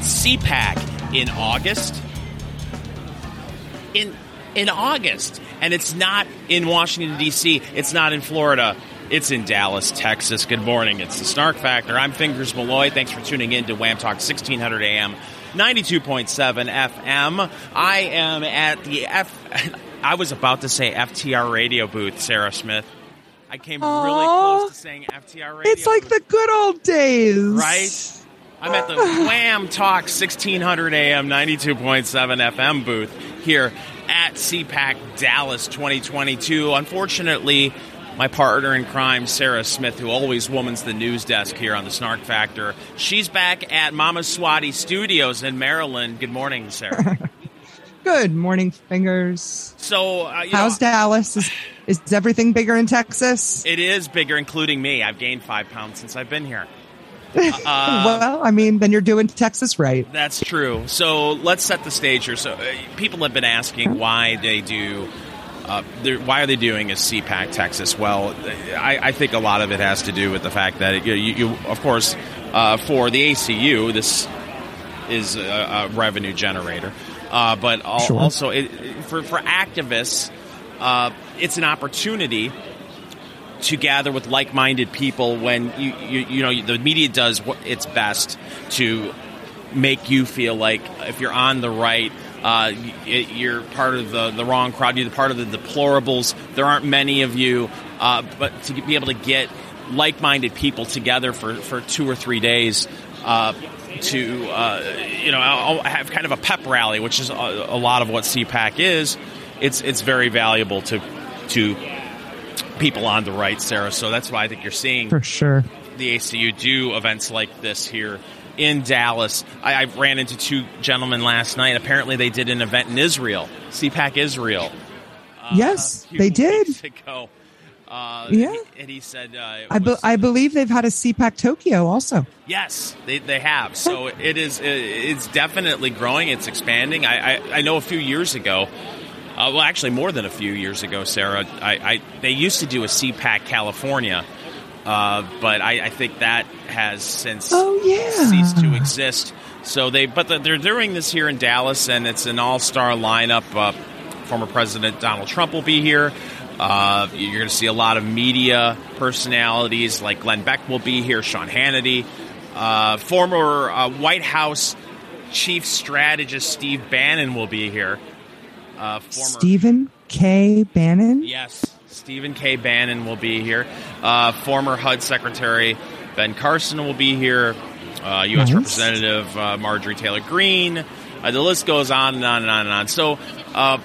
It's CPAC in August. In in August, and it's not in Washington D.C. It's not in Florida. It's in Dallas, Texas. Good morning. It's the Snark Factor. I'm Fingers Malloy. Thanks for tuning in to Wham Talk 1600 AM, 92.7 FM. I am at the F. I was about to say FTR radio booth, Sarah Smith. I came Aw. really close to saying FTR radio. It's like booth. the good old days. Right? I'm at the Wham Talk 1600 AM 92.7 FM booth here at CPAC Dallas 2022. Unfortunately, my partner in crime, Sarah Smith, who always womans the news desk here on the Snark Factor, she's back at Mama Swati Studios in Maryland. Good morning, Sarah. Good morning, fingers. so, uh, you How's know, Dallas? Is, is everything bigger in Texas? it is bigger, including me. I've gained five pounds since I've been here. Uh, well, I mean, then you're doing Texas right. That's true. So let's set the stage here. So uh, people have been asking why they do. Uh, why are they doing a CPAC Texas? Well, I, I think a lot of it has to do with the fact that you, you, you of course, uh, for the ACU, this is a, a revenue generator, uh, but al- Sure. also it, for for activists, uh, it's an opportunity to gather with like-minded people when you you, you know the media does what its best to make you feel like if you're on the right uh, you're part of the, the wrong crowd you're part of the deplorables. There aren't many of you uh, but to be able to get like-minded people together for, for two or three days uh, to uh, you know I'll have kind of a pep rally which is a, a lot of what CPAC is it's it's very valuable to to people on the right, Sarah. So that's why I think you're seeing For sure. the ACU do events like this here in Dallas. I, I ran into two gentlemen last night. Apparently, they did an event in Israel, CPAC Israel. uh, yes, they did. ago. Uh, Yeah. and he said, uh, it I, be- I believe they've had a CPAC Tokyo also. Yes, they, they have. So it is. It's definitely growing. It's expanding. I I, I know a few years ago. Uh, well, actually, more than a few years ago, Sarah. I, I they used to do a CPAC California, uh, but I, I think that has since Oh, yeah. ceased to exist. So they, but they're doing this here in Dallas, and it's an all-star lineup. Uh, former President Donald Trump will be here. Uh, you're going to see a lot of media personalities like Glenn Beck will be here, Sean Hannity, uh, former uh, White House chief strategist Steve Bannon will be here. Uh, former, Stephen K. Bannon. Yes, Stephen K. Bannon will be here. Uh, former HUD Secretary Ben Carson will be here. Uh, U.S. Nice. Representative uh, Marjorie Taylor Greene. Uh, the list goes on and on and on and on. So uh,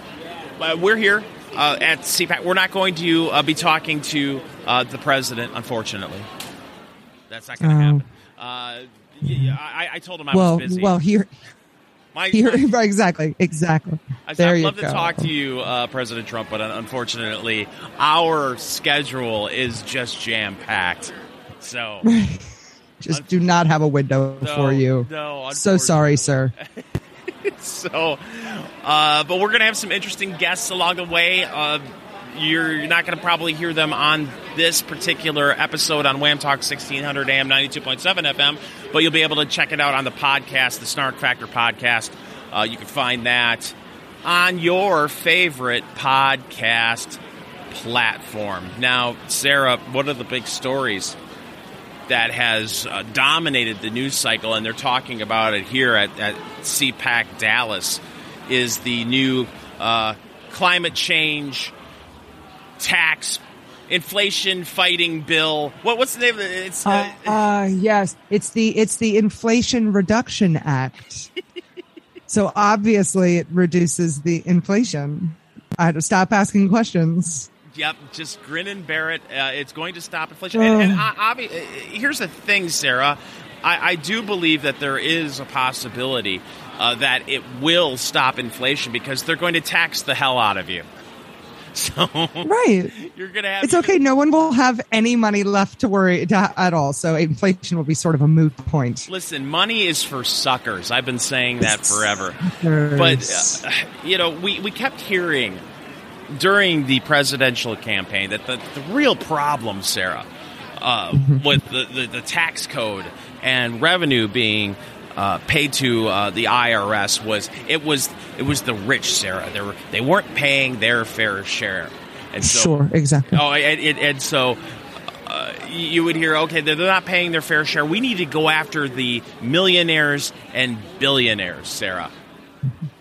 we're here uh, at CPAC. We're not going to uh, be talking to uh, the president, unfortunately. That's not going to Oh. happen. Uh, y- y- I, I told him I well, was busy. well, here, my, here, my- right, exactly, exactly. I said, there I'd love go. to talk to you, uh, President Trump, but unfortunately, our schedule is just jam packed. So, Just do not have a window no, for you. No, So sorry, sir. So, uh, but we're going to have some interesting guests along the way. Uh, you're not going to probably hear them on this particular episode on Wham Talk 1600 AM 92.7 FM, but you'll be able to check it out on the podcast, the Snark Factor podcast. Uh, you can find that on your favorite podcast platform. Now, Sarah, what are the big stories that has uh, dominated the news cycle, and they're talking about it here at, at CPAC Dallas, is the new uh, climate change tax inflation fighting bill. What, what's the name of it? It's uh, Uh, uh, yes, it's the it's the Inflation Reduction Act. so obviously, it reduces the inflation. I had to stop asking questions. Yep, just grin and bear it. Uh, it's going to stop inflation. And, and uh, obvi- uh, here's the thing, Sarah. I, I do believe that there is a possibility uh, that it will stop inflation because they're going to tax the hell out of you. So Right. you're to have. It's okay. No one will have any money left to worry to, at all. So inflation will be sort of a moot point. Listen, money is for suckers. I've been saying that forever. But uh, you know, we, we kept hearing during the presidential campaign that the, the real problem, Sarah, uh, with the, the, the tax code and revenue being uh, paid to uh, the IRS was it was it was the rich, Sarah. They were they weren't paying their fair share. And so, sure, exactly. Oh, and, and, and so uh, you would hear, okay, they're not paying their fair share. We need to go after the millionaires and billionaires, Sarah.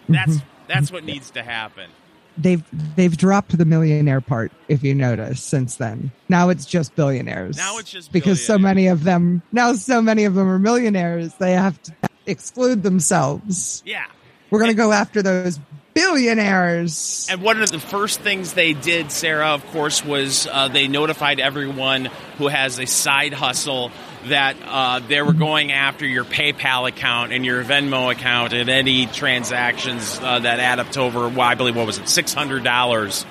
That's that's what needs to happen. They've they've dropped the millionaire part, if you notice, since then. Now it's just billionaires. Now it's just because so many of them now so many of them are millionaires. They have to exclude themselves. Yeah, we're going to go after those billionaires. And one of the first things they did, Sarah, of course, was uh, they notified everyone who has a side hustle that uh, they were going after your PayPal account and your Venmo account and any transactions uh, that add up to over, well, I believe, what was it, six hundred dollars.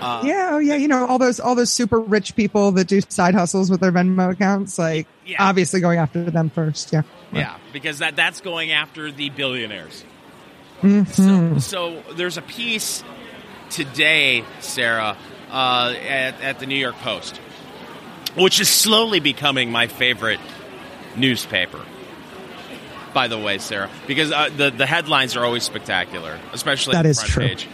Uh, yeah, oh yeah, you know all those all those super rich people that do side hustles with their Venmo accounts, like yeah. obviously going after them first. Yeah, yeah, because that that's going after the billionaires. Mm-hmm. So, so, there's a piece today, Sarah, uh, at, at the New York Post, which is slowly becoming my favorite newspaper. By the way, Sarah, because uh, the the headlines are always spectacular, especially that the is front true. page.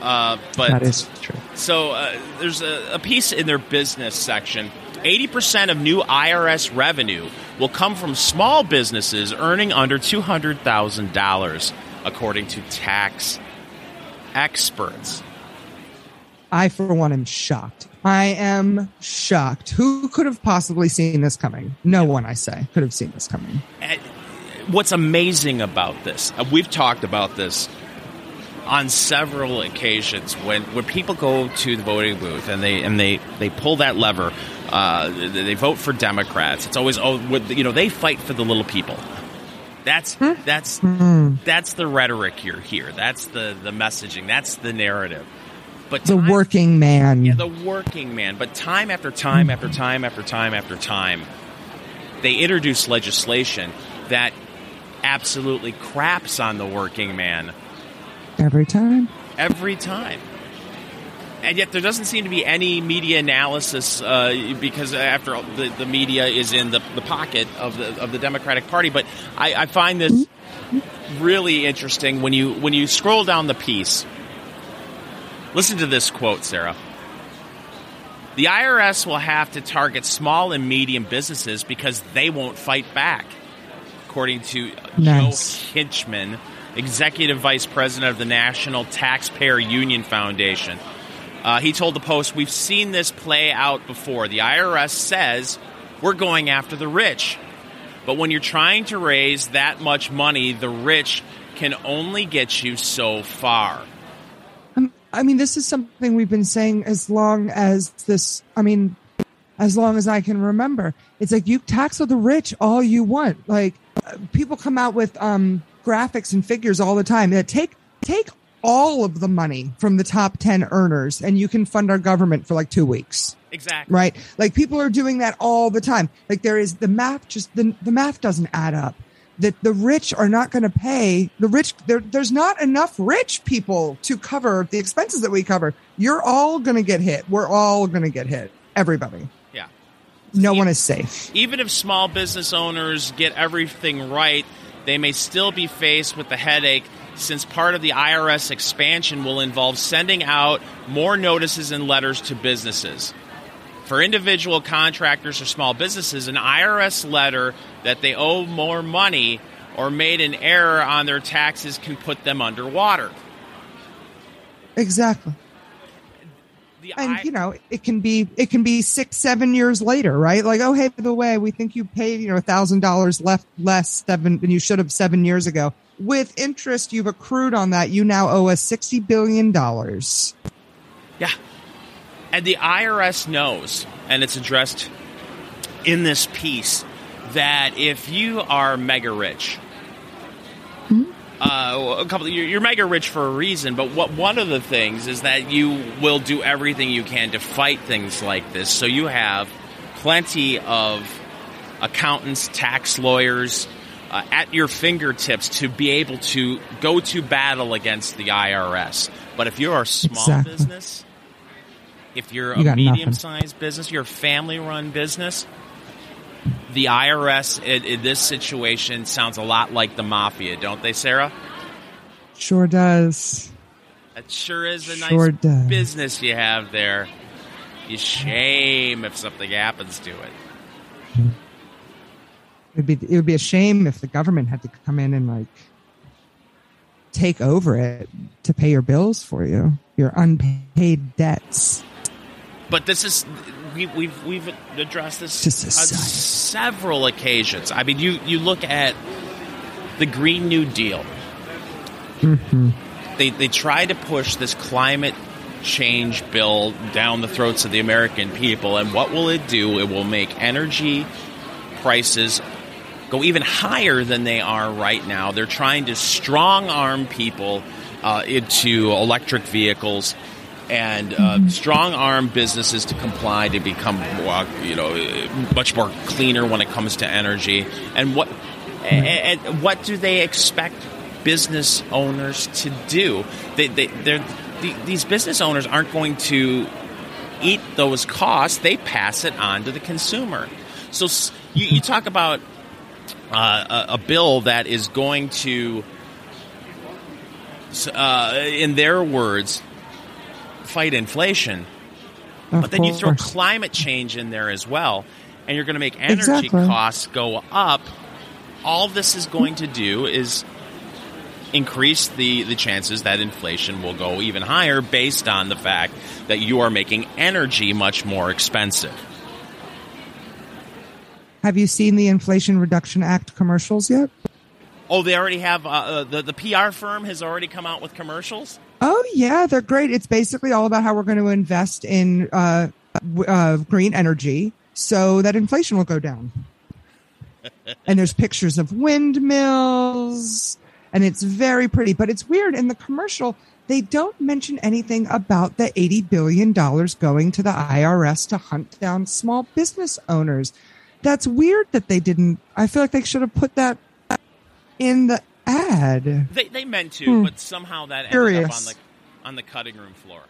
Uh, but that is true. So uh, there's a, a piece in their business section. 80% of new IRS revenue will come from small businesses earning under $200,000 according to tax experts. I, for one, am shocked. I am shocked. Who could have possibly seen this coming? No one, I say, could have seen this coming. And what's amazing about this, uh, we've talked about this on several occasions when, when people go to the voting booth and they and they, they pull that lever, uh, they vote for Democrats. It's always oh you know they fight for the little people. That's that's Hmm. that's the rhetoric you're here. That's the the messaging. That's the narrative. But the time- working man. yeah, the working man. But time after time after time after time after time, they introduce legislation that absolutely craps on the working man Every time. every time. And yet, there doesn't seem to be any media analysis uh, because after all, the, the media is in the, the pocket of the of the Democratic Party. But I, I find this really interesting when you when you scroll down the piece. Listen to this quote, Sarah. The IRS will have to target small and medium businesses because they won't fight back, according to Nice. Joe Henchman, executive vice president of the National Taxpayer Union Foundation. Uh, he told the Post, We've seen this play out before. The IRS says we're going after the rich. But when you're trying to raise that much money, the rich can only get you so far. I mean, this is something we've been saying as long as this, I mean, as long as I can remember. It's like you tax the rich all you want. Like uh, people come out with um, graphics and figures all the time that take take all of the money from the top 10 earners and you can fund our government for like 2 weeks. Exactly. Right? Like people are doing that all the time. Like there is the math just the the math doesn't add up. That the rich are not going to pay the rich. There, there's not enough rich people to cover the expenses that we cover. You're all going to get hit. We're all going to get hit. Everybody. Yeah. No one is safe. Even if small business owners get everything right, they may still be faced with the headache since part of the IRS expansion will involve sending out more notices and letters to businesses. For individual contractors or small businesses, an IRS letter that they owe more money or made an error on their taxes can put them underwater. Exactly. The And I- you know, it can be it can be six, seven years later, right? Like, oh hey, by the way, we think you paid, you know, a thousand dollars left less seven than you should have seven years ago. With interest you've accrued on that, you now owe us sixty billion dollars. Yeah. And the IRS knows, and it's addressed in this piece, that if you are mega rich, uh, a couple, you're, you're mega rich for a reason. But what one of the things is that you will do everything you can to fight things like this. So you have plenty of accountants, tax lawyers uh, at your fingertips to be able to go to battle against the IRS. But if you're a small Exactly. business, if you're You a medium sized business, you're a family run business, the IRS in, in this situation sounds a lot like the mafia, don't they, Sarah? Sure does. That sure is a Sure nice does. business you have there. You shame if something happens to it. It'd be it would be a shame if the government had to come in and like take over it to pay your bills for you, your unpaid debts. But this is we, we've we've addressed this on several occasions. I mean, you you look at the Green New Deal. They they try to push this climate change bill down the throats of the American people, and what will it do? It will make energy prices go even higher than they are right now. They're trying to strong arm people uh, into electric vehicles and uh, strong arm businesses to comply to become more, you know much more cleaner when it comes to energy. And what and, and what do they expect business owners to do? They, they they're the, these business owners aren't going to eat those costs, they pass it on to the consumer. So you, you talk about uh, a, a bill that is going to, uh, in their words, fight inflation, Of but then you throw climate change in there as well, and you're going to make energy Exactly. costs go up. All this is going to do is increase the, the chances that inflation will go even higher based on the fact that you are making energy much more expensive. Have you seen the Inflation Reduction Act commercials yet? Oh, they already have uh, uh, the the PR firm has already come out with commercials. Oh yeah, they're great. It's basically all about how we're going to invest in uh, uh, green energy so that inflation will go down. and there's pictures of windmills, and it's very pretty. But it's weird in the commercial. They don't mention anything about the eighty billion dollars going to the IRS to hunt down small business owners. That's weird that they didn't. I feel like they should have put that in the ad. They they meant to, Hmm. but somehow that ended up on the on the cutting room floor.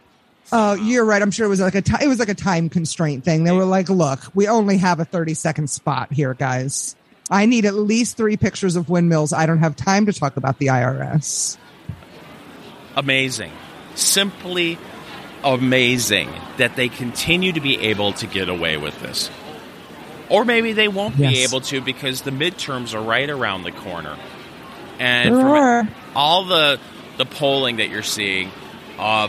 Oh, Somehow. you're right. I'm sure it was like a it was like a time constraint thing. They were like, "Look, we only have a 30 second spot here, guys. I need at least three pictures of windmills. I don't have time to talk about the IRS." amazing, simply amazing that they continue to be able to get away with this. Or maybe they won't be able to because the midterms are right around the corner. And There from are. all the the polling that you're seeing, uh,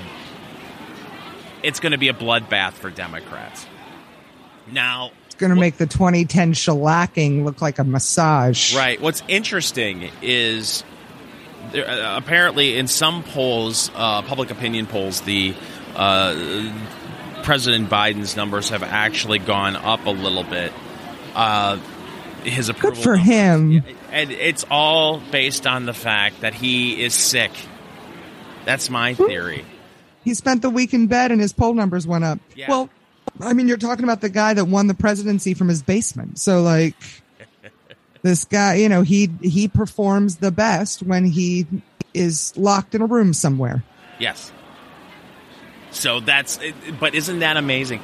it's going to be a bloodbath for Democrats. Now, It's going to make the 2010 shellacking look like a massage. Right. What's interesting is there, uh, apparently in some polls, uh, public opinion polls, the uh, President Biden's numbers have actually gone up a little bit. Uh, his approval Good for numbers. him. And it's all based on the fact that he is sick. That's my theory. He spent the week in bed and his poll numbers went up. Yeah. Well, I mean, you're talking about the guy that won the presidency from his basement. So like this guy, you know, he he performs the best when he is locked in a room somewhere. Yes. So that's, but isn't that amazing?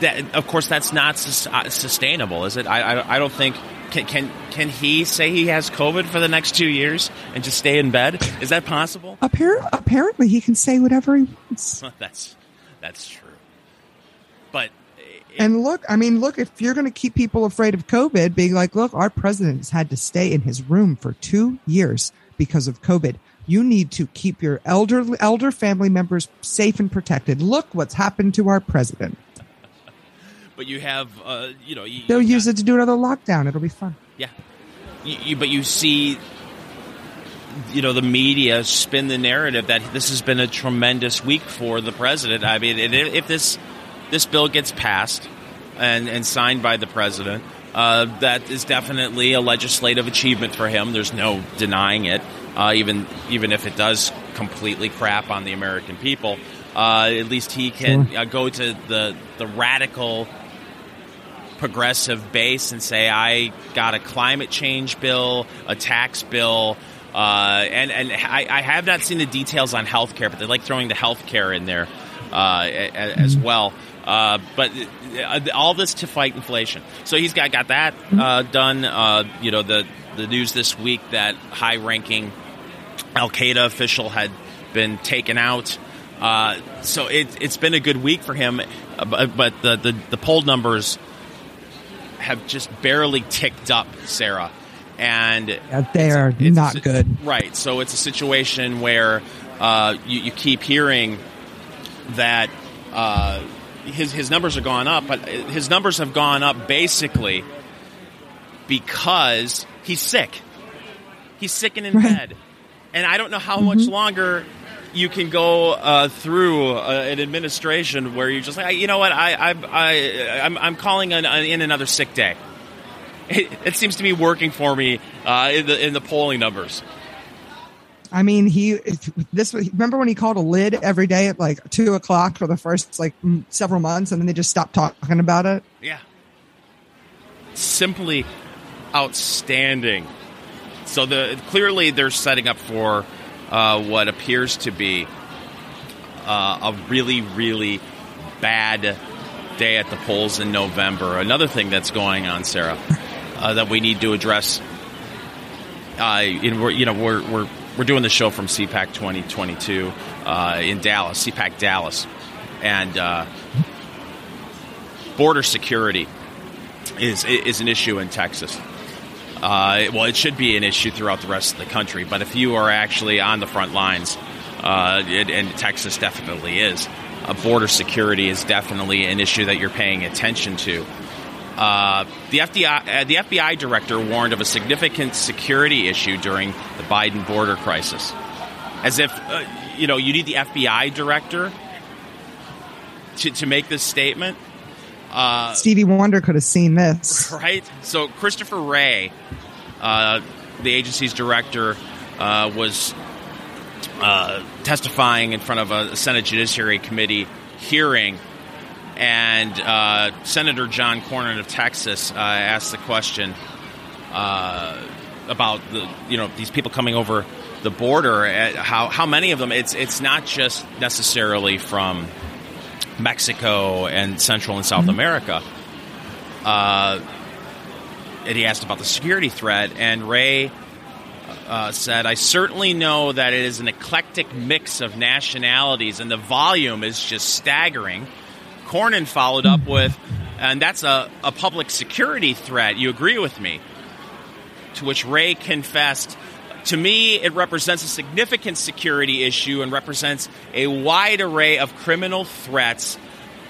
That of course that's not uh, sustainable, is it? I, I I don't think can can can he say he has COVID for the next two years and just stay in bed? Is that possible? Appar- apparently, he can say whatever he wants. that's that's true. But it- And look, I mean, look, if you're going to keep people afraid of COVID, being like, look, our president has had to stay in his room for two years because of COVID. You need to keep your elder elder family members safe and protected. Look what's happened to our president. But you have uh you know you, They'll use got- it to do another lockdown. It'll be fun. Yeah. You, you, but you see, you know, the media spin the narrative that this has been a tremendous week for the president. I mean, if if this this bill gets passed and, and signed by the president, uh, that is definitely a legislative achievement for him. There's no denying it. Uh, even even if it does completely crap on the American people, uh, at least he can Sure. uh, go to the the radical progressive base and say I got a climate change bill, a tax bill, uh, and and I, I have not seen the details on healthcare, but they like throwing the healthcare in there uh, as well. Uh, but uh, all this to fight inflation. So he's got got that uh, done. Uh, you know the the news this week that high ranking Al Qaeda official had been taken out. Uh, so it, it's been a good week for him, but, but the, the the poll numbers have just barely ticked up, Sarah. And Yeah, they are it's- it's- not good. Right. So it's a situation where uh, you, you keep hearing that uh, his his numbers are gone up, but his numbers have gone up basically because he's sick. He's sick and in Right. bed, and I don't know how much longer you can go uh, through uh, an administration where you're just like, you know what, I I, I I'm, I'm calling an, an, in another sick day. It, it seems to be working for me uh, in the in the polling numbers. I mean, he this. Remember when he called a lid every day at like two o'clock for the first like several months, and then they just stopped talking about it. Yeah. Simply outstanding. So the clearly they're setting up for uh, what appears to be uh, a really, really bad day at the polls in November. Another thing that's going on, Sarah, uh, that we need to address. Uh, in, we're, you know, we're, we're we're doing the show from CPAC 2022 uh, in Dallas, CPAC Dallas, and uh, border security is is an issue in Texas. Uh, well, it should be an issue throughout the rest of the country. But if you are actually on the front lines, uh, it, and Texas definitely is, uh, border security is definitely an issue that you're paying attention to. Uh, the FBI, uh, the FBI director warned of a significant security issue during the Biden border crisis, as if uh, you know you need the FBI director to, to make this statement. Uh, Stevie Wonder could have seen this. right? So Christopher Wray, uh, the agency's director, uh, was uh, testifying in front of a Senate Judiciary Committee hearing, and uh, Senator John Cornyn of Texas uh, asked the question uh, about the you know these people coming over the border. How how many of them? It's it's not just necessarily from Mexico and Central and South America. Uh, and he asked about the security threat, and Wray uh, said, "I certainly know that it is an eclectic mix of nationalities, and the volume is just staggering." Cornyn followed up with, "And that's a, a public security threat. You agree with me?" To which Wray confessed, To me, it represents a significant security issue and represents a wide array of criminal threats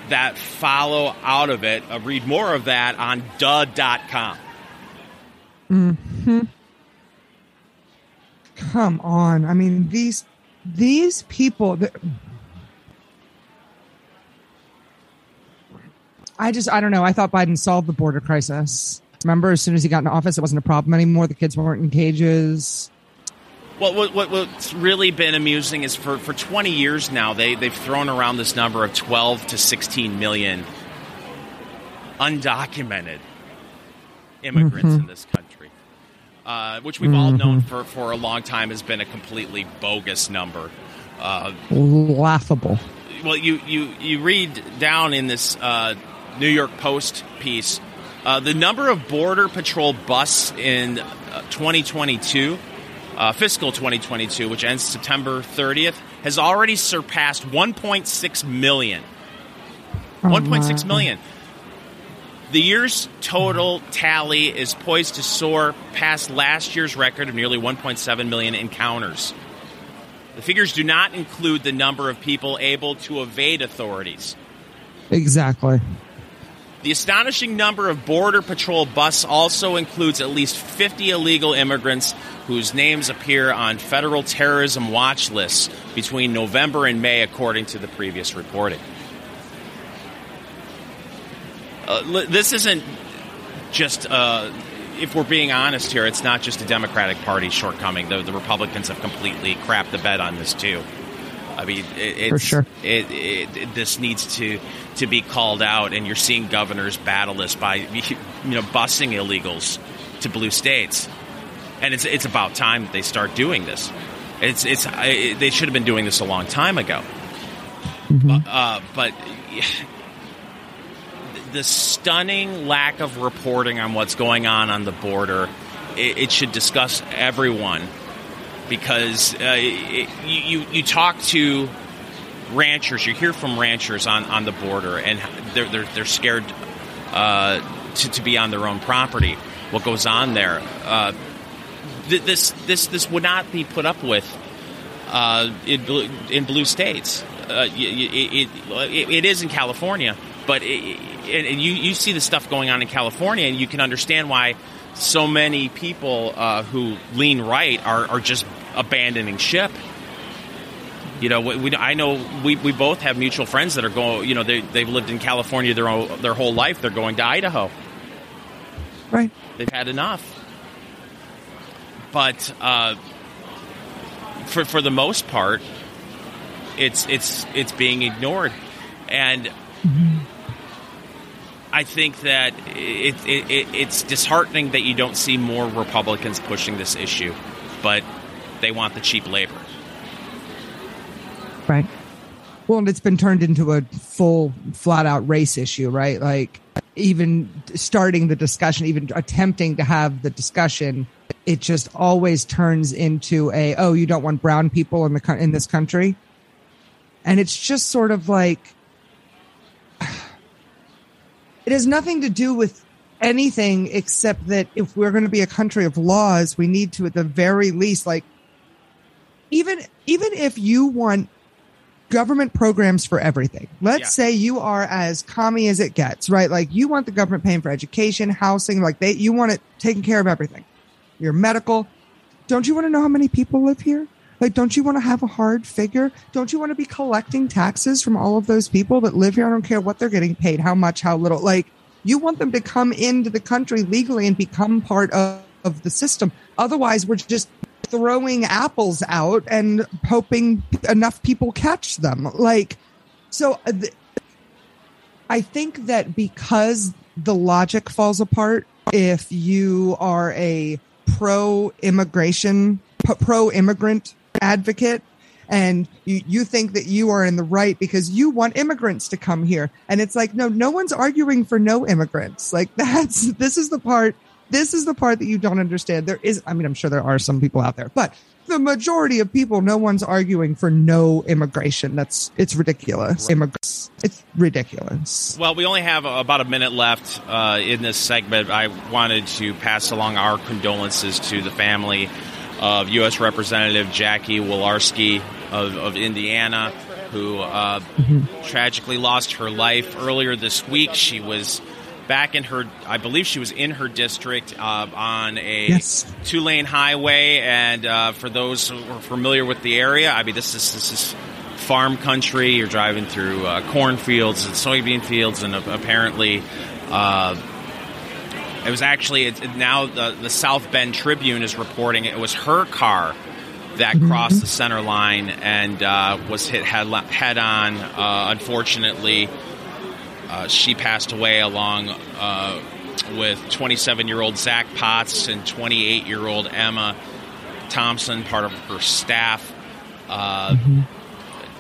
that follow out of it. Uh, read more of that on duh.com. Come on. I mean, these these people I just I don't know. I thought Biden solved the border crisis. Remember, as soon as he got in office, it wasn't a problem anymore. The kids weren't in cages. Well, what, what, what's really been amusing is for, for 20 years now, they, they've thrown around this number of 12 to 16 million undocumented immigrants in this country, uh, which we've all known for, for a long time has been a completely bogus number. Uh, Laughable. well, you, you, you read down in this uh, New York Post piece uh, the number of Border Patrol busts in uh, 2022, uh, fiscal 2022, which ends September 30th, has already surpassed 1.6 million. Oh, 1.6 my. million. The year's total tally is poised to soar past last year's record of nearly 1.7 million encounters. The figures do not include the number of people able to evade authorities. Exactly. The astonishing number of Border Patrol busts also includes at least 50 illegal immigrants whose names appear on federal terrorism watch lists between November and May, according to the previous reporting. Uh, this isn't just, uh, if we're being honest here, it's not just a Democratic Party shortcoming. The, the Republicans have completely crapped the bed on this, too. I mean, it, it's, For sure. It, it, it, this needs to to be called out, and you're seeing governors battle this by you know busing illegals to blue states, and it's it's about time that they start doing this. It's it's I, they should have been doing this a long time ago. Uh, but the stunning lack of reporting on what's going on on the border. It, it should discuss everyone because uh, it, you you talk to ranchers, you hear from ranchers on, on the border, and they're they're, they're scared uh, to, to be on their own property. What goes on there? Th- this this this would not be put up with uh, in blue, in blue states. Uh, it, it, it is in California, but and you you see the stuff going on in California, and you can understand why so many people uh, who lean right are, are just abandoning ship. You know, we, we, I know we, we both have mutual friends that are going. You know, they they've lived in California their whole, their whole life. They're going to Idaho. Right. They've had enough. But uh, for for the most part, it's it's it's being ignored, and. Mm-hmm. I think that it, it, it, it's disheartening that you don't see more Republicans pushing this issue, but they want the cheap labor. Right. Well, and it's been turned into a full, flat out race issue, right? Like, even starting the discussion, even attempting to have the discussion, it just always turns into a, oh, you don't want brown people in the in this country, and it's just sort of like it has nothing to do with anything except that if we're going to be a country of laws, we need to, at the very least, like even even if you want government programs for everything. Let's yeah. say you are as commie as it gets, right? Like you want the government paying for education, housing, like they you want it taking care of everything. Your medical. Don't you want to know how many people live here? Like, don't you want to have a hard figure? Don't you want to be collecting taxes from all of those people that live here? I don't care what they're getting paid, how much, how little. Like, you want them to come into the country legally and become part of, of the system. Otherwise, we're just throwing apples out and hoping enough people catch them. Like, so uh, th- I think that because the logic falls apart if you are a pro immigration, pro immigrant advocate and you, you think that you are in the right because you want immigrants to come here. And it's like, no, no one's arguing for no immigrants. Like that's, this is the part, this is the part that you don't understand. There is, I mean, I'm sure there are some people out there, but the majority of people, no one's arguing for no immigration. That's, it's ridiculous. Immigrants, it's ridiculous. Well, we only have about a minute left uh, in this segment. I wanted to pass along our condolences to the family of U.S. Representative Jackie Walorski of, of Indiana, who uh, mm-hmm. tragically lost her life earlier this week. She was back in her, I believe she was in her district uh, on a yes. two lane highway. And uh, for those who are familiar with the area, I mean, this is this is farm country. You're driving through uh, cornfields and soybean fields, and apparently uh, it was actually it, now the, the South Bend Tribune is reporting it was her car that mm-hmm. crossed the center line and uh, was hit head, head on. Uh, unfortunately, uh, she passed away along uh, with 27 year old Zach Potts and 28 year old Emma Thompson, part of her staff. Uh, mm-hmm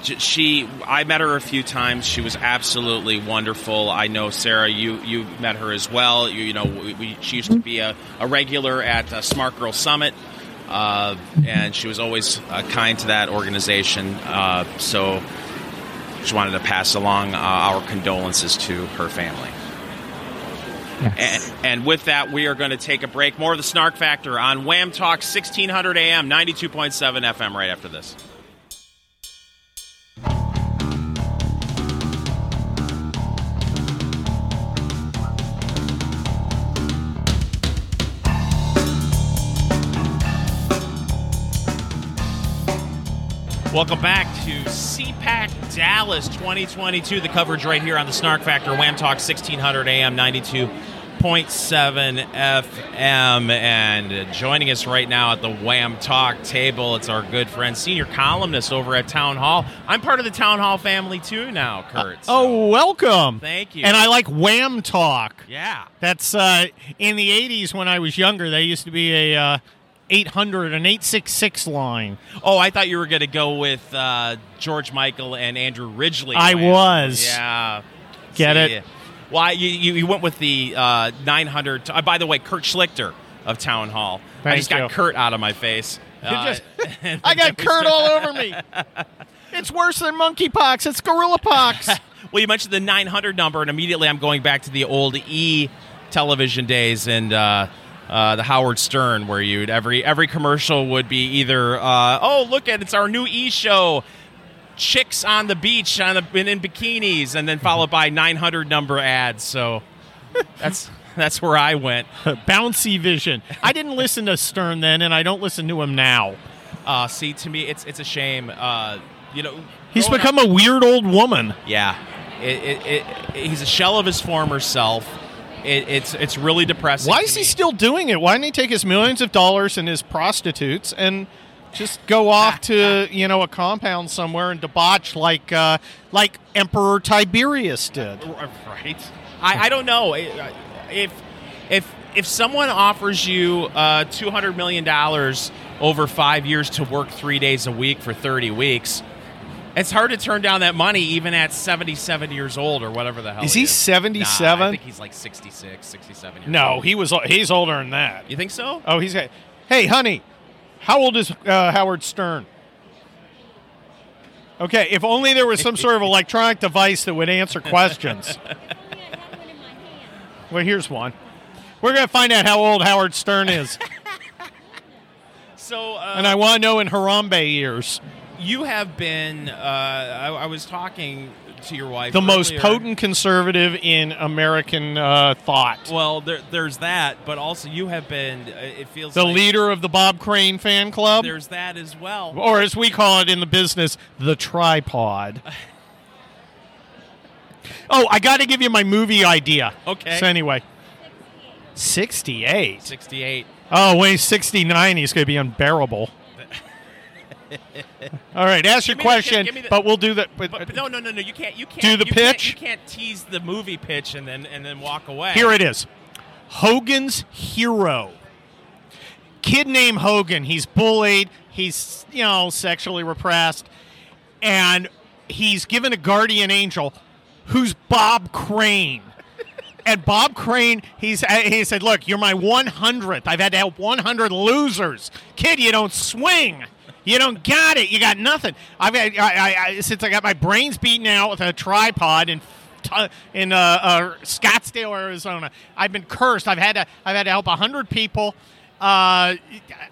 she I met her a few times. She was absolutely wonderful. I know Sarah, you you met her as well. You, you know, we, we, she used to be a, a regular at uh, Smart Girl Summit, uh, and she was always uh, kind to that organization. Uh, so, just wanted to pass along uh, our condolences to her family. Yes. And, and, with that, we are going to take a break. More of the Snark Factor on Wham Talk, 1600 AM, 92.7 FM, right after this. Welcome back to CPAC Dallas 2022. The coverage right here on the Snark Factor, Wham Talk 1600 AM 92.7 FM. And joining us right now at the Wham Talk table, it's our good friend, senior columnist over at Townhall. I'm part of the Townhall family too now, Kurt. Uh, so. Oh, welcome. Thank you. And I like Wham Talk. Yeah. That's uh, in the 80s when I was younger, they used to be a. Uh, 800 and 866 line. Oh, I thought you were going to go with uh, George Michael and Andrew Ridgeley. I was. Yeah. Get See, it? Why you, you, you went with the uh, 900? Uh, by the way, Kurt Schlichter of Townhall. Thank I just got. Kurt out of my face. Uh, just- I got Kurt all over me. It's worse than monkeypox. It's gorilla pox. Well, you mentioned the 900 number, and immediately I'm going back to the old E television days and uh, the Howard Stern, where you'd every every commercial would be either, uh, oh look at it's our new E show, chicks on the beach on the in, in bikinis, and then followed by 900 number ads. So that's that's where I went. Bouncy vision. I didn't listen to Stern then, and I don't listen to him now. Uh, see, to me, it's it's a shame. Uh, you know, He's become a weird old woman. Yeah, it, it, it, he's a shell of his former self. It, it's it's really depressing. Why is he still doing it? Why didn't he take his millions of dollars and his prostitutes and just go off to you know a compound somewhere and debauch like uh, like Emperor Tiberius did? right? I, I don't know if if if someone offers you uh, two hundred million dollars over five years to work three days a week for thirty weeks. It's hard to turn down that money even at 77 years old or whatever the hell. Is he he 77? Nah, I think he's like 66, 67 years No, old. he was he's older than that. You think so? Oh, he's got. Hey, honey, how old is uh, Howard Stern? Okay, if only there was some sort of electronic device that would answer questions. Well, here's one. We're going to find out how old Howard Stern is, So, uh, and I want to know in Harambe years. You have been. Uh, I, I was talking to your wife. The most potent conservative in American uh, thought. Well, there, there's that, but also you have been. uh, It feels the like leader of the Bob Crane fan club, There's that as well. or as we call it in the business, the tripod. Oh, I got to give you my movie idea. Okay. So anyway, sixty-eight. 68. Oh, when he's sixty-nine, he's going to be unbearable. All right, ask your the- question, the- but we'll do that. But, But, but no, no, no, no. You can't. You can't Do the you can't- pitch? you can't tease the movie pitch and then and then walk away. Here it is. Hogan's hero. Kid named Hogan. He's bullied. He's, you know, sexually repressed. And he's given a guardian angel who's Bob Crane. And Bob Crane, he's he said, "Look, you're my 100th. I've had to help 100 losers. Kid, you don't swing. You don't got it. You got nothing. I've got, I, I, I, since I got my brains beaten out with a tripod t- in uh, uh, Scottsdale, Arizona. I've been cursed. I've had to I've had to help hundred people. Uh, I,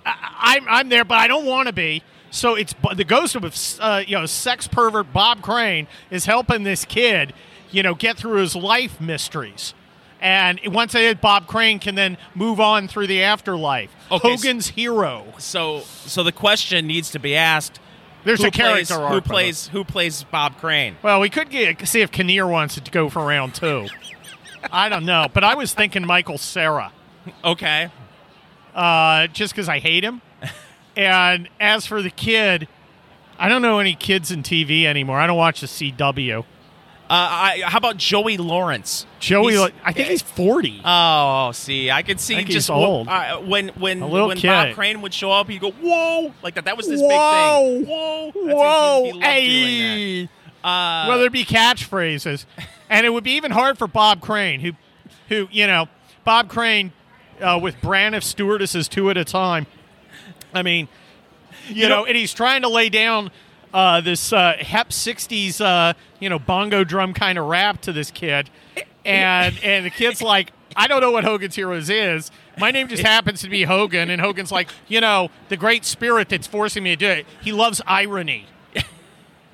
I'm I'm there, but I don't want to be. So it's the ghost of uh, you know sex pervert Bob Crane is helping this kid, you know, get through his life mysteries. And once they hit Bob Crane can then move on through the afterlife. Okay, so- Hogan's hero. So so the question needs to be asked. There's who a character plays, who plays who plays Bob Crane. Well, we could get, see if Kinnear wants it to go for round two. I don't know, but I was thinking Michael Cera, Okay. uh, just because I hate him. And as for the kid, I don't know any kids in TV anymore. I don't watch the CW. Uh, I, how about Joey Lawrence? Joey, He's- I think he's forty. Oh, see, I could see I just old. Uh, when when when kid. Bob Crane would show up, he'd go whoa like that. That was this Whoa. big thing. Whoa, That's- Whoa, he- he hey! Uh, well, there'd be catchphrases, and it would be even hard for Bob Crane, who, who you know, Bob Crane uh, with Braniff stewardesses two at a time. I mean, you, know, know- and he's trying to lay down uh, this uh, Hep '60s, uh, you know, bongo drum kind of rap to this kid, and and the kid's like, I don't know what Hogan's Heroes is. My name just happens to be Hogan, and Hogan's like, you know, the great spirit that's forcing me to do it. He loves irony.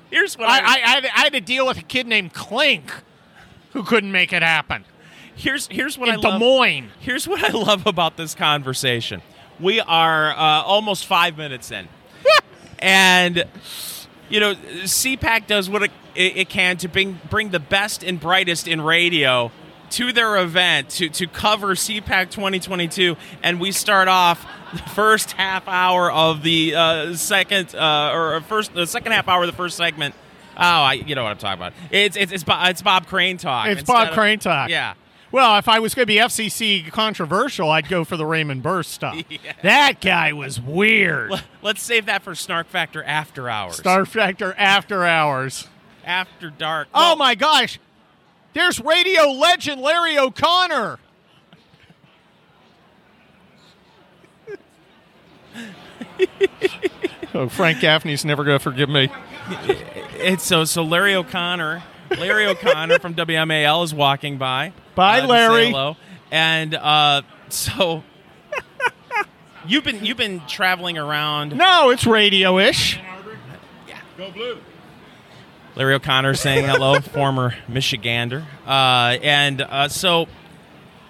here's what I, I, I, I, had, to deal with a kid named Klink who couldn't make it happen here's here's what in I Des love. Moines. Here's what I love about this conversation. We are uh, almost five minutes in, and you know, CPAC does what it, it, can to bring bring the best and brightest in radio to their event to to cover CPAC 2022, and we start off the first half hour of the uh, second uh, or first the second half hour of the first segment. Oh, I you know what I'm talking about. It's it's it's, Bob, it's Bob Crane talk. It's Bob of- Crane talk. Yeah. Well, if I was going to be FCC controversial, I'd go for the Raymond Burr stuff. Yeah. That guy was weird. Let- Let's save that for Snark Factor after hours. Star Factor After Hours. after dark. Oh Well, my gosh. There's radio legend Larry O'Connor. oh, Frank Gaffney's never going to forgive me. It's so so Larry O'Connor, Larry O'Connor from WMAL is walking by. Bye, uh, to say Larry. hello. And uh, so you've been you've been traveling around. No, it's radio-ish. Larry O'Connor saying hello, former Michigander. Uh, and uh, so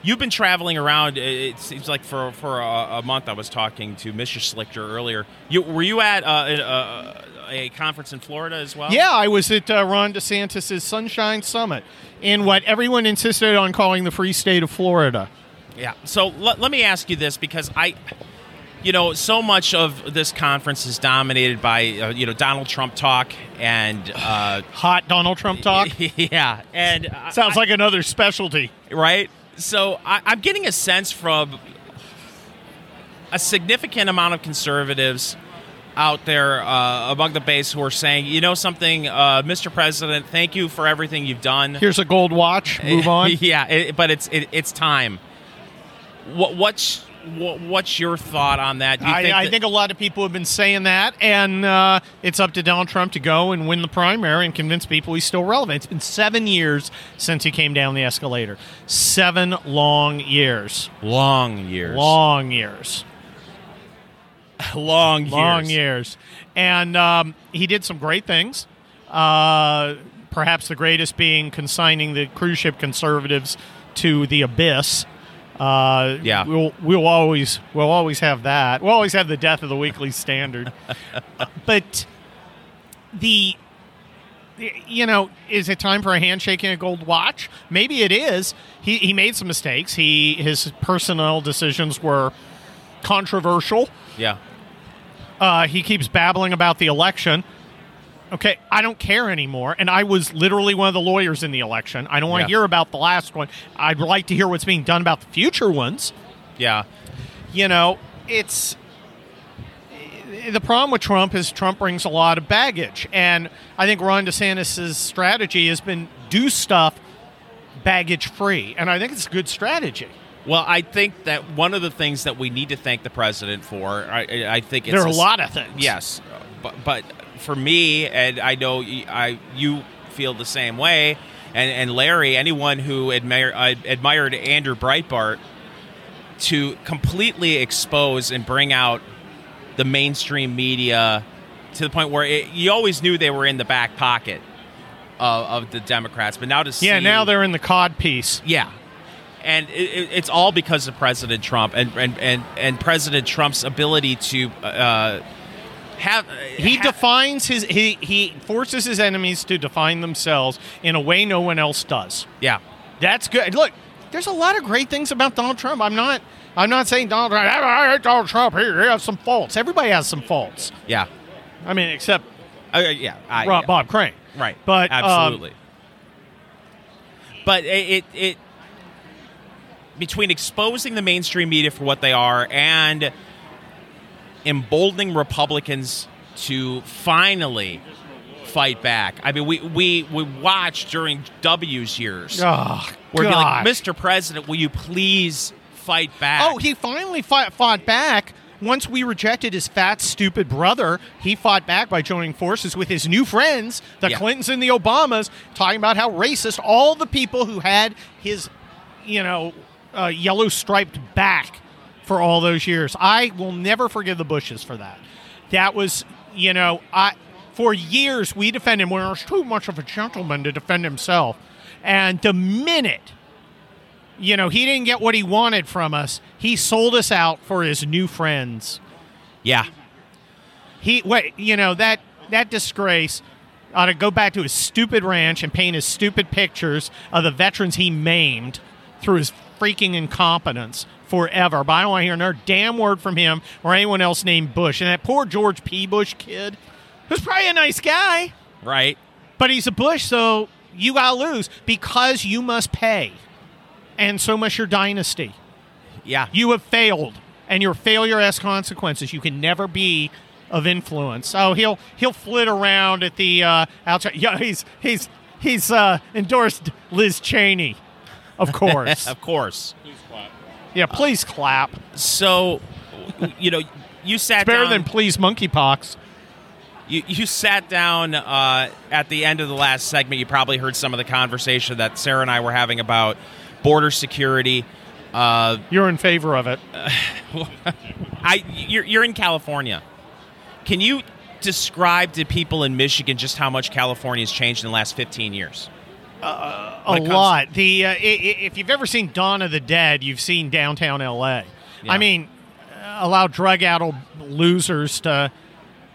you've been traveling around. It it seems like for for a, a month. I was talking to Mr. Schlichter earlier. You were you at uh, a, conference in Florida as well? Yeah, I was at uh, Ron DeSantis' Sunshine Summit in what everyone insisted on calling the free state of Florida. Yeah. So let, let me ask you this because I, you know, so much of this conference is dominated by uh, you know Donald Trump talk and uh, Hot Donald Trump talk. yeah, and I- Sounds like another specialty. right? So I, I'm getting a sense from a significant amount of conservatives out there uh, among the base who are saying, you know, something, uh, Mr. President, thank you for everything you've done. Here's a gold watch. Move on. yeah, it, but it's it, it's time. What what's what, what's your thought on that? Do you I, I think a lot of people have been saying that, and uh, it's up to Donald Trump to go and win the primary and convince people he's still relevant. It's been seven years since he came down the escalator. Seven long years. long years, Long years. long years, long years. And um, he did some great things. Uh, perhaps the greatest being consigning the cruise ship conservatives to the abyss. Uh, Yeah. we'll we'll always we'll always have that. We'll always have the death of the Weekly Standard. but the you know, is it time for a handshake and a gold watch? Maybe it is. He he made some mistakes. He his personnel decisions were controversial. Yeah, Uh, he keeps babbling about the election. Okay, I don't care anymore. And I was literally one of the lawyers in the election. I don't want to Yeah. hear about the last one. I'd like to hear what's being done about the future ones. yeah, You know, it's the problem with Trump is Trump brings a lot of baggage, and I think Ron DeSantis' strategy has been do stuff baggage free, and I think it's a good strategy. Well, I think that one of the things that we need to thank the president for, I, I- think it's there are a s- lot of things. Yes, but but for me, and I know I you feel the same way, and and Larry, anyone who admire, uh, admired Andrew Breitbart to completely expose and bring out the mainstream media to the point where it, you always knew they were in the back pocket of, of the Democrats, but now to see Yeah, now they're in the cod piece. yeah, and it, it, it's all because of President Trump and and and, and President Trump's ability to uh, have He defines his he he forces his enemies to define themselves in a way no one else does. yeah That's good. Look, there's a lot of great things about Donald Trump. I'm not I'm not saying Donald Trump. I hate Donald Trump. He, he has some faults. Everybody has some faults. yeah I mean, except uh, yeah I, Rob, Bob Crane. right But um, absolutely. but it, it it between exposing the mainstream media for what they are and emboldening Republicans to finally fight back. I mean, we we we watched during W's years. Ah, oh, Where it'd be like. Mr. President, will you please fight back? Oh, he finally fought, fought back. Once we rejected his fat, stupid brother, he fought back by joining forces with his new friends, the Yeah. Clintons and the Obamas, talking about how racist all the people who had his, you know, uh, yellow striped back for all those years. I will never forgive the Bushes for that. That was, you know, I for years we defended him. Well, he's too much of a gentleman to defend himself, and the minute you know, he didn't get what he wanted from us. He sold us out for his new friends. yeah, He, wait, you know that that disgrace ought to go back to his stupid ranch and paint his stupid pictures of the veterans he maimed through his freaking incompetence forever. But I don't want to hear another damn word from him or anyone else named Bush. And that poor George P. Bush kid, who's probably a nice guy, right. but he's a Bush, so you got to lose because you must pay. And so must your dynasty. Yeah, You have failed, and your failure has consequences. You can never be of influence. Oh, he'll he'll flit around at the uh, outside. Yeah, he's he's he's uh, endorsed Liz Cheney, of course. of course. yeah, please clap. So, you know, you sat Better down. than please monkeypox. You, you sat down uh, at the end of the last segment. You probably heard some of the conversation that Sarah and I were having about border security. Uh, You're in favor of it. I you're, you're in California. Can you describe to people in Michigan just how much California has changed in the last 15 years? A When it comes- lot. The uh, if you've ever seen Dawn of the Dead, you've seen downtown L.A. Yeah. I mean, uh, allow drug-addled losers to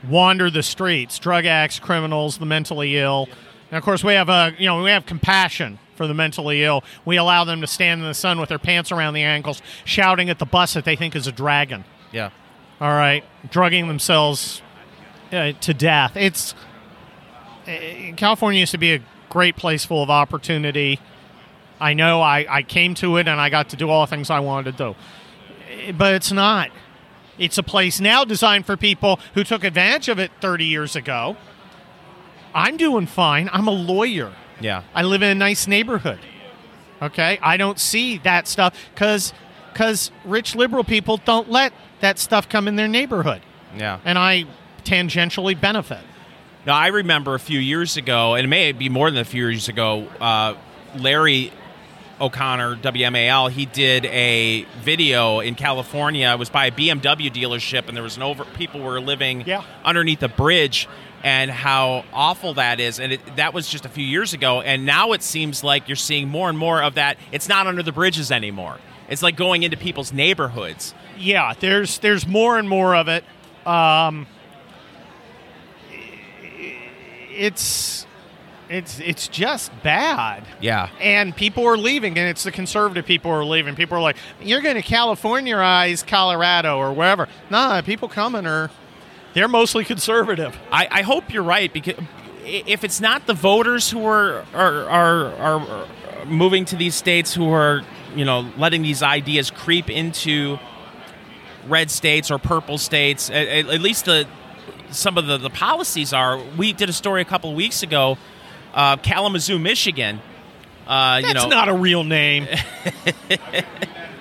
wander the streets, drug addicts, criminals, the mentally ill, and of course we have a you know we have compassion for the mentally ill. We allow them to stand in the sun with their pants around the ankles, shouting at the bus that they think is a dragon. Yeah. All right, drugging themselves uh, to death. It's uh, California used to be a great place full of opportunity. I know I, I came to it and I got to do all the things I wanted to do, but it's not. It's a place now designed for people who took advantage of it 30 years ago. I'm doing fine. I'm a lawyer. Yeah. I live in a nice neighborhood. Okay, I don't see that stuff because because rich liberal people don't let that stuff come in their neighborhood, Yeah. and I tangentially benefit. Now, I remember a few years ago, and it may be more than a few years ago, uh, Larry O'Connor, WMAL, he did a video in California. It was by a BMW dealership, and there was an over people were living Yeah. underneath a bridge, and how awful that is. And it, that was just a few years ago, and now it seems like you're seeing more and more of that. It's not under the bridges anymore. It's like going into people's neighborhoods. Yeah, there's there's more and more of it. Um, it's it's it's just bad. Yeah. and people are leaving, and it's the conservative people who are leaving. People are like, "You're going to Californiaize Colorado or wherever." Nah, people coming are they're mostly conservative. I, I hope you're right because if it's not the voters who are are, are are moving to these states who are you know letting these ideas creep into red states or purple states, at, at at least the some of the, the policies are. We did a story a couple of weeks ago, uh, Kalamazoo, Michigan. Uh, you That's know, not a real name.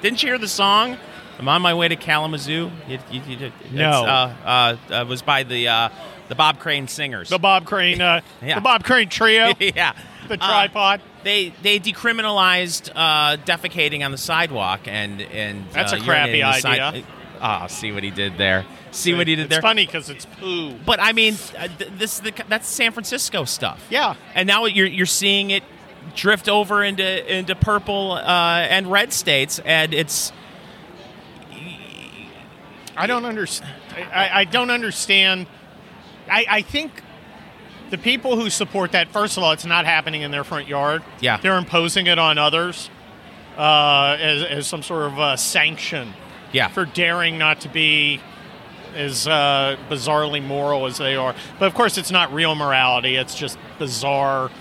didn't you hear the song? I'm on my way to Kalamazoo. You- you- you- it's, No. uh, uh, was by the uh, the Bob Crane Singers. the Bob Crane, uh, Yeah. the Bob Crane trio, yeah, the Uh, tripod. they they decriminalized uh, defecating on the sidewalk and and That's a crappy urinating in side- idea. Ah, see what he did there. See what he did there. it's there. funny because it's poo. But I mean, uh, th- this is the, that's San Francisco stuff. Yeah. and now you're you're seeing it drift over into into purple uh, and red states, and it's I don't understand. I, I don't understand. I, I think the people who support that, first of all, it's not happening in their front yard. Yeah. They're imposing it on others uh, as, as some sort of uh, sanction yeah for daring not to be as uh, bizarrely moral as they are. But of course, it's not real morality, it's just bizarre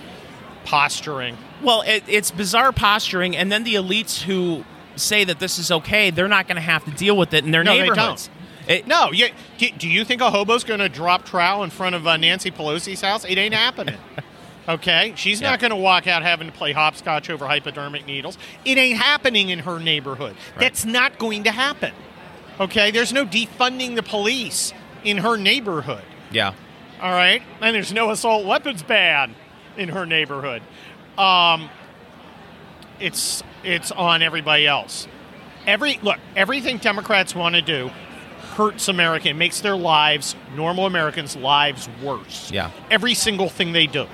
posturing. Well, it, it's bizarre posturing, and then the elites who say that this is okay, they're not going to have to deal with it in their No, they neighborhoods. It- No, you, do, do you think a hobo's going to drop trowel in front of uh, Nancy Pelosi's house? It ain't happening. Okay, she's Yeah. not going to walk out having to play hopscotch over hypodermic needles. It ain't happening in her neighborhood. That's not going to happen. Okay, there's no defunding the police in her neighborhood. yeah. All right, and there's no assault weapons ban in her neighborhood. Um, it's it's on everybody else. Every look, everything Democrats want to do hurts America. It makes their lives, normal Americans' lives, worse. Yeah. Every single thing they do,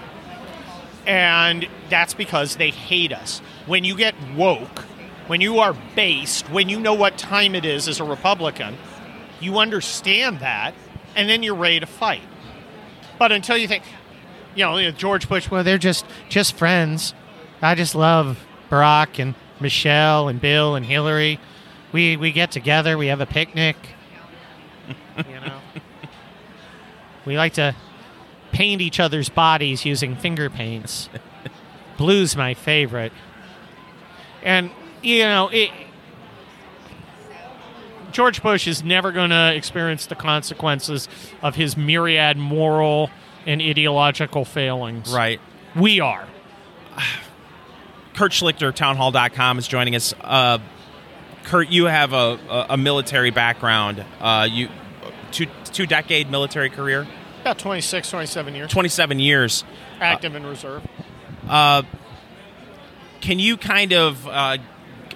and that's because they hate us. When you get woke, when you are based, when you know what time it is as a Republican, you understand that, and then you're ready to fight. But until you think, you know, George Bush, well, they're just just friends. I just love Barack and Michelle and Bill and Hillary. We we get together, we have a picnic. you know, we like to paint each other's bodies using finger paints. Blue's my favorite, and you know it. George Bush is never going to experience the consequences of his myriad moral and ideological failings. Right. We are. Kurt Schlichter, townhall.com, is joining us. Uh, Kurt, you have a, a, a military background. Uh, you two two decade military career, About 26, 27 years. twenty seven years. Active in reserve. Uh, can you kind of uh,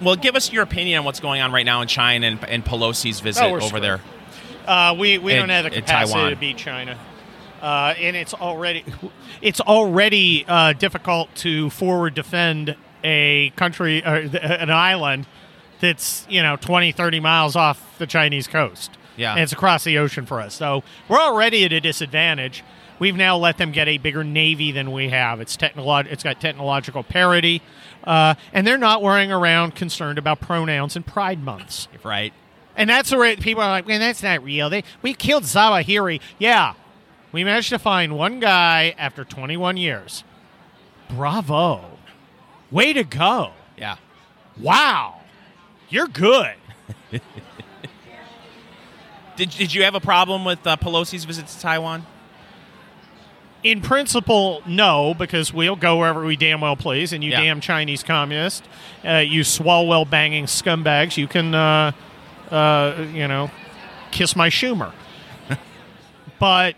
well give us your opinion on what's going on right now in China and, and Pelosi's visit Oh, over screwed. there? Uh, we we In- don't have the capacity to beat China, uh, and it's already it's already uh, difficult to forward defend a country or th- an island that's you know 20, 30 miles off the Chinese coast. Yeah. and it's across the ocean for us. So we're already at a disadvantage. We've now let them get a bigger navy than we have. It's technolo- It's got technological parity, uh, and they're not worrying around concerned about pronouns and pride months. Right. And that's the way people are like, man, that's not real. They we killed Zawahiri. Yeah. We managed to find one guy after 21 years. Bravo. Way to go. Yeah. Wow. You're good. Did, did you have a problem with uh, Pelosi's visit to Taiwan? In principle, no, because we'll go wherever we damn well please. And you Yeah. damn Chinese communist, uh, you Swalwell banging scumbags, you can, uh, uh, you know, kiss my Schumer. but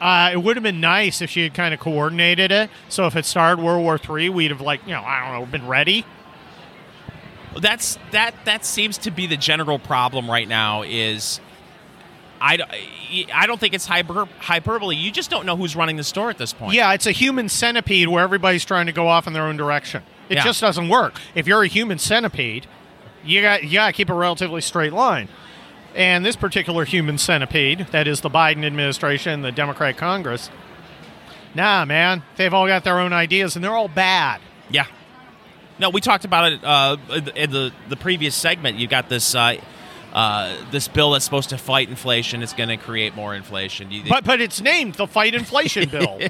uh, it would have been nice if she had kind of coordinated it. So if it started World War III, we'd have like, you know, I don't know, been ready. That's that that seems to be the general problem right now is I don't think it's hyper, hyperbole. You just don't know who's running the store at this point. Yeah, it's a human centipede where everybody's trying to go off in their own direction. It Yeah. just doesn't work. If you're a human centipede, you got you got to keep a relatively straight line. And this particular human centipede, that is the Biden administration, the Democratic Congress, nah, man, they've all got their own ideas and they're all bad. Yeah. No, we talked about it uh, in the the previous segment. You got this uh, uh, this bill that's supposed to fight inflation. It's going to create more inflation. You- But but it's named the Fight Inflation Bill.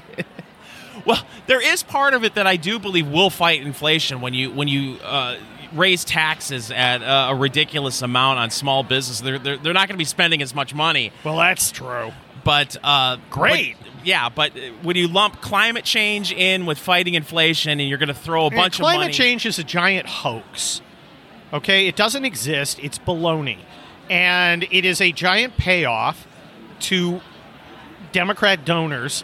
well, there is part of it that I do believe will fight inflation when you when you uh, raise taxes at uh, a ridiculous amount on small business. They're they're, they're not going to be spending as much money. well, that's true. But uh, Great. yeah, but when you lump climate change in with fighting inflation, and you're going to throw a And bunch of money, climate change is a giant hoax. Okay, it doesn't exist. It's baloney, and it is a giant payoff to Democrat donors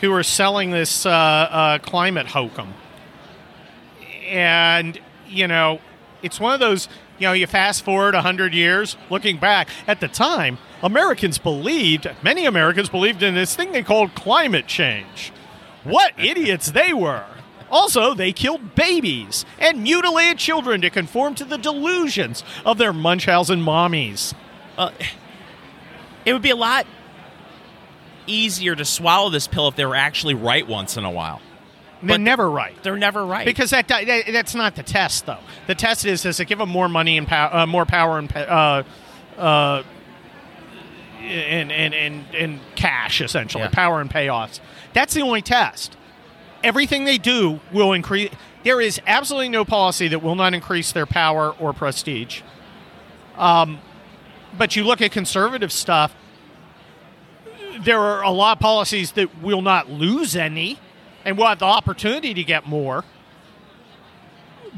who are selling this uh, uh, climate hokum. And you know, it's one of those. You know, you fast forward hundred years, looking back at the time, Americans believed, many Americans believed in this thing they called climate change. What idiots they were! Also, they killed babies and mutilated children to conform to the delusions of their Munchausen mommies. it would be a lot easier to swallow this pill if they were actually right once in a while. They're But- never right. They're never right. Because that, that that's not the test, though. The test is does it give them more money and pow- uh, more power and uh, uh, and, and and and cash essentially Yeah. power and payoffs. That's the only test. Everything they do will increase. There is absolutely no policy that will not increase their power or prestige. Um, but you look at conservative stuff. There are a lot of policies that will not lose any, and will have the opportunity to get more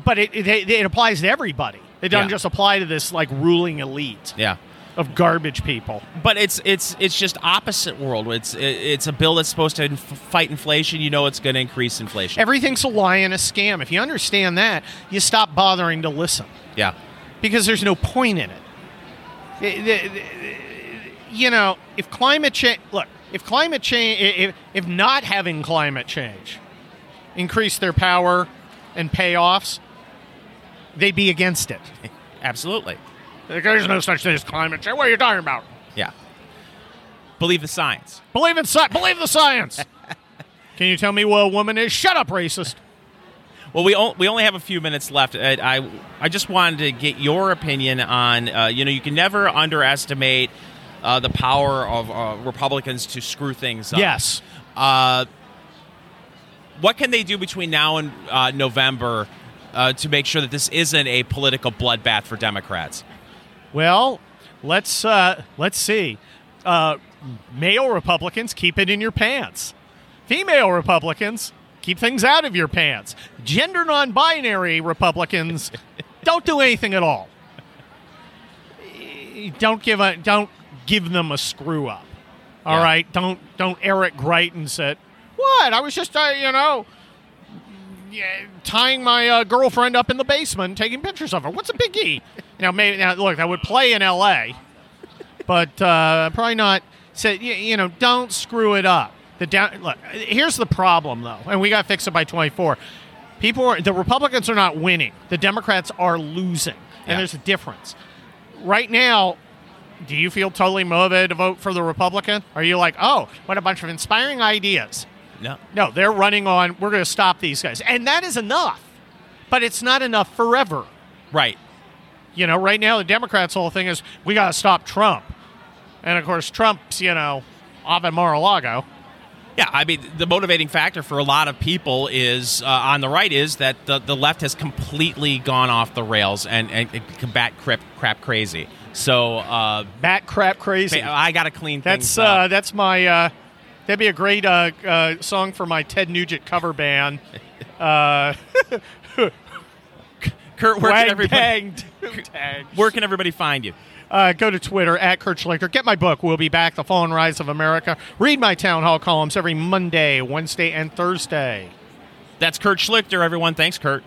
but it, it, it applies to everybody. It doesn't Yeah. just apply to this like ruling elite yeah. Of garbage people. But it's it's it's just opposite world. It's it's a bill that's supposed to inf- fight inflation. You know, it's going to increase inflation. Everything's a lie and a scam. If you understand that, you stop bothering to listen yeah, because there's no point in it. You know, if climate change, look, if climate change, if, if not having climate change increase their power and payoffs, they'd be against it. absolutely. There's no such thing as climate change. What are you talking about? Yeah. Believe the science. Believe in sci- believe the science. Can you tell me what a woman is? Shut up, racist. Well, we o- we only have a few minutes left. I I, I just wanted to get your opinion on. Uh, you know, you can never underestimate uh, the power of uh, Republicans to screw things up. Yes. Uh, what can they do between now and uh, November uh, to make sure that this isn't a political bloodbath for Democrats? Well, let's uh, let's see. Uh, male Republicans keep it in your pants. Female Republicans keep things out of your pants. Gender non-binary Republicans don't do anything at all. Don't give a don't give them a screw up. All Yeah. right, don't don't Eric Greitens said what? I was just uh, you know tying my uh, girlfriend up in the basement, taking pictures of her. What's a biggie? Know, maybe now look, I would play in L.A., but uh, probably not. Say, you, you know, don't screw it up. The down. Look, here's the problem though, and we got to fix it by 24. People are the Republicans are not winning. The Democrats are losing, and Yeah. there's a difference. Right now, do you feel totally motivated to vote for the Republican? Are you like, oh, what a bunch of inspiring ideas? No. No, they're running on, we're going to stop these guys. And that is enough. But it's not enough forever. Right. You know, right now, the Democrats' whole thing is we got to stop Trump. And of course, Trump's, you know, off at Mar a Lago. Yeah, I mean, the motivating factor for a lot of people is uh, on the right is that the, the left has completely gone off the rails and, and, and bat crap, crap crazy. So uh, Bat crap crazy. I got to clean That's things uh, up. that's my uh, that'd be a great uh, uh, song for my Ted Nugent cover band. Uh, Kurt, where can Wag everybody, Doom where can everybody find you? Uh, go to Twitter at Kurt Schlichter. Get my book. We'll be back. The Fall and Rise of America. Read my Townhall columns every Monday, Wednesday, and Thursday. That's Kurt Schlichter, everyone. Thanks, Kurt.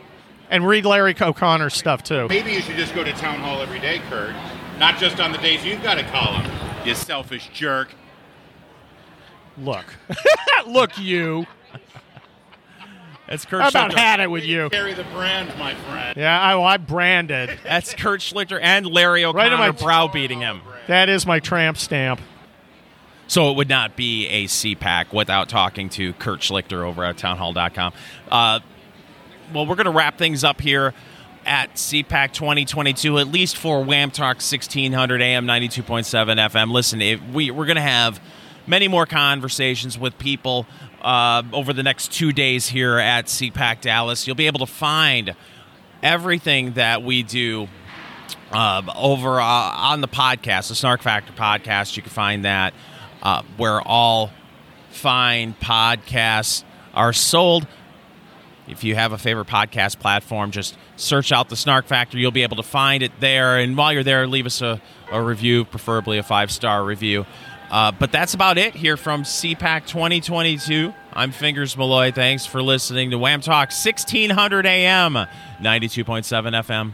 And read Larry O'Connor's stuff too. Maybe you should just go to Townhall every day, Kurt. Not just on the days you've got a column. You selfish jerk. Look, look, you. That's Kurt How about Schlichter. had it with you? Carry the brand, my friend. Yeah, I, well, I branded. That's Kurt Schlichter and Larry Right O'Connor on my- browbeating him. That is my tramp stamp. So it would not be a CPAC without talking to Kurt Schlichter over at townhall.com. Uh, well, we're going to wrap things up here at CPAC 2022, at least for Wham Talk 1600 AM 92.7 FM. Listen, if we, we're going to have many more conversations with people uh, over the next two days here at CPAC Dallas. You'll be able to find everything that we do um, over uh, on the podcast, the Snark Factor podcast. You can find that uh, where all fine podcasts are sold. If you have a favorite podcast platform, just search out the Snark Factor. You'll be able to find it there. And while you're there, leave us a, a review, preferably a five star review. Uh, but that's about it here from CPAC 2022. I'm Fingers Malloy. Thanks for listening to Wham Talk 1600 AM, 92.7 FM.